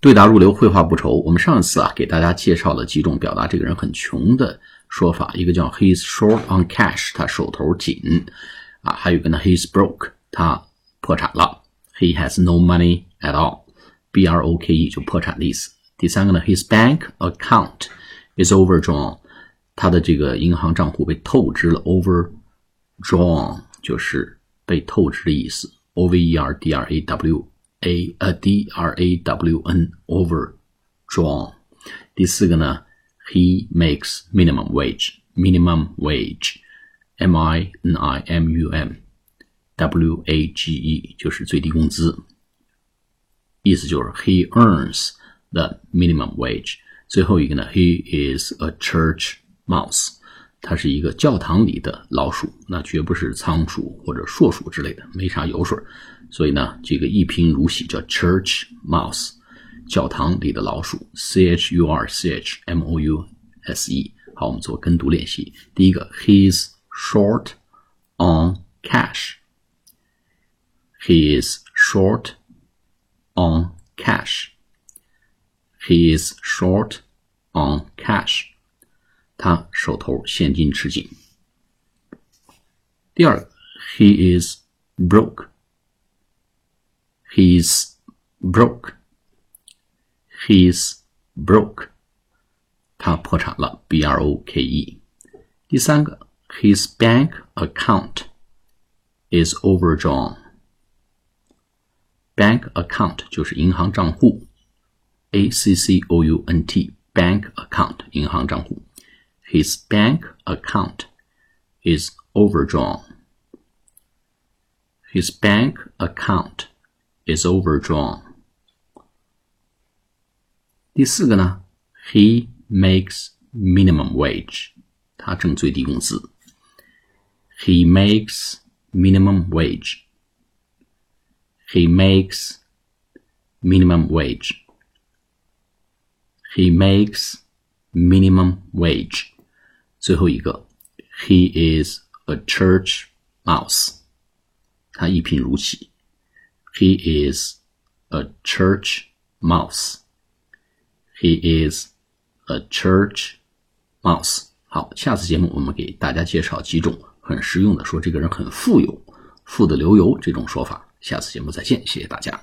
对答如流，绘画不愁。我们上一次啊，给大家介绍了几种表达这个人很穷的说法，一个叫 he's short on cash，他手头紧啊；还有一个呢，he's broke，他破产了；he has no money at all，b r o k e 就破产的意思。第三个呢，his bank account is overdrawn，他的这个银行账户被透支了，overdrawn 就是被透支的意思，o v e r d r a w。a 呃 d r a w n overdrawn。第四个呢，he makes minimum wage minimum wage m i n i m u m w a g e 就是最低工资，意思就是 he earns the minimum wage。最后一个呢，he is a church mouse。 它是一个教堂里的老鼠，那绝不是仓鼠或者硕鼠之类的，没啥油水。所以呢，这个一贫如洗叫 church mouse，教堂里的老鼠，c h u r c h m o u s e。好，我们做跟读练习。第一个，He's short on cash. He is short on cash. He is short on cash. 他手头现金吃紧。第二个，He is broke. He is broke. He is broke. 他破产了，b r o k e。第三个，His bank account is overdrawn. Bank account 就是银行账户，a c c o u n t bank account 银行账户。His bank account is overdrawn. His bank account is overdrawn. 第四个呢，He makes minimum wage，他挣最低工资。He makes minimum wage. He makes minimum wage. He makes minimum wage. 最后一个，He is a church mouse，他一贫如洗。He is a church mouse. He is a church mouse. 好，下次节目我们给大家介绍几种很实用的，说这个人很富有，富得流油这种说法。下次节目再见，谢谢大家。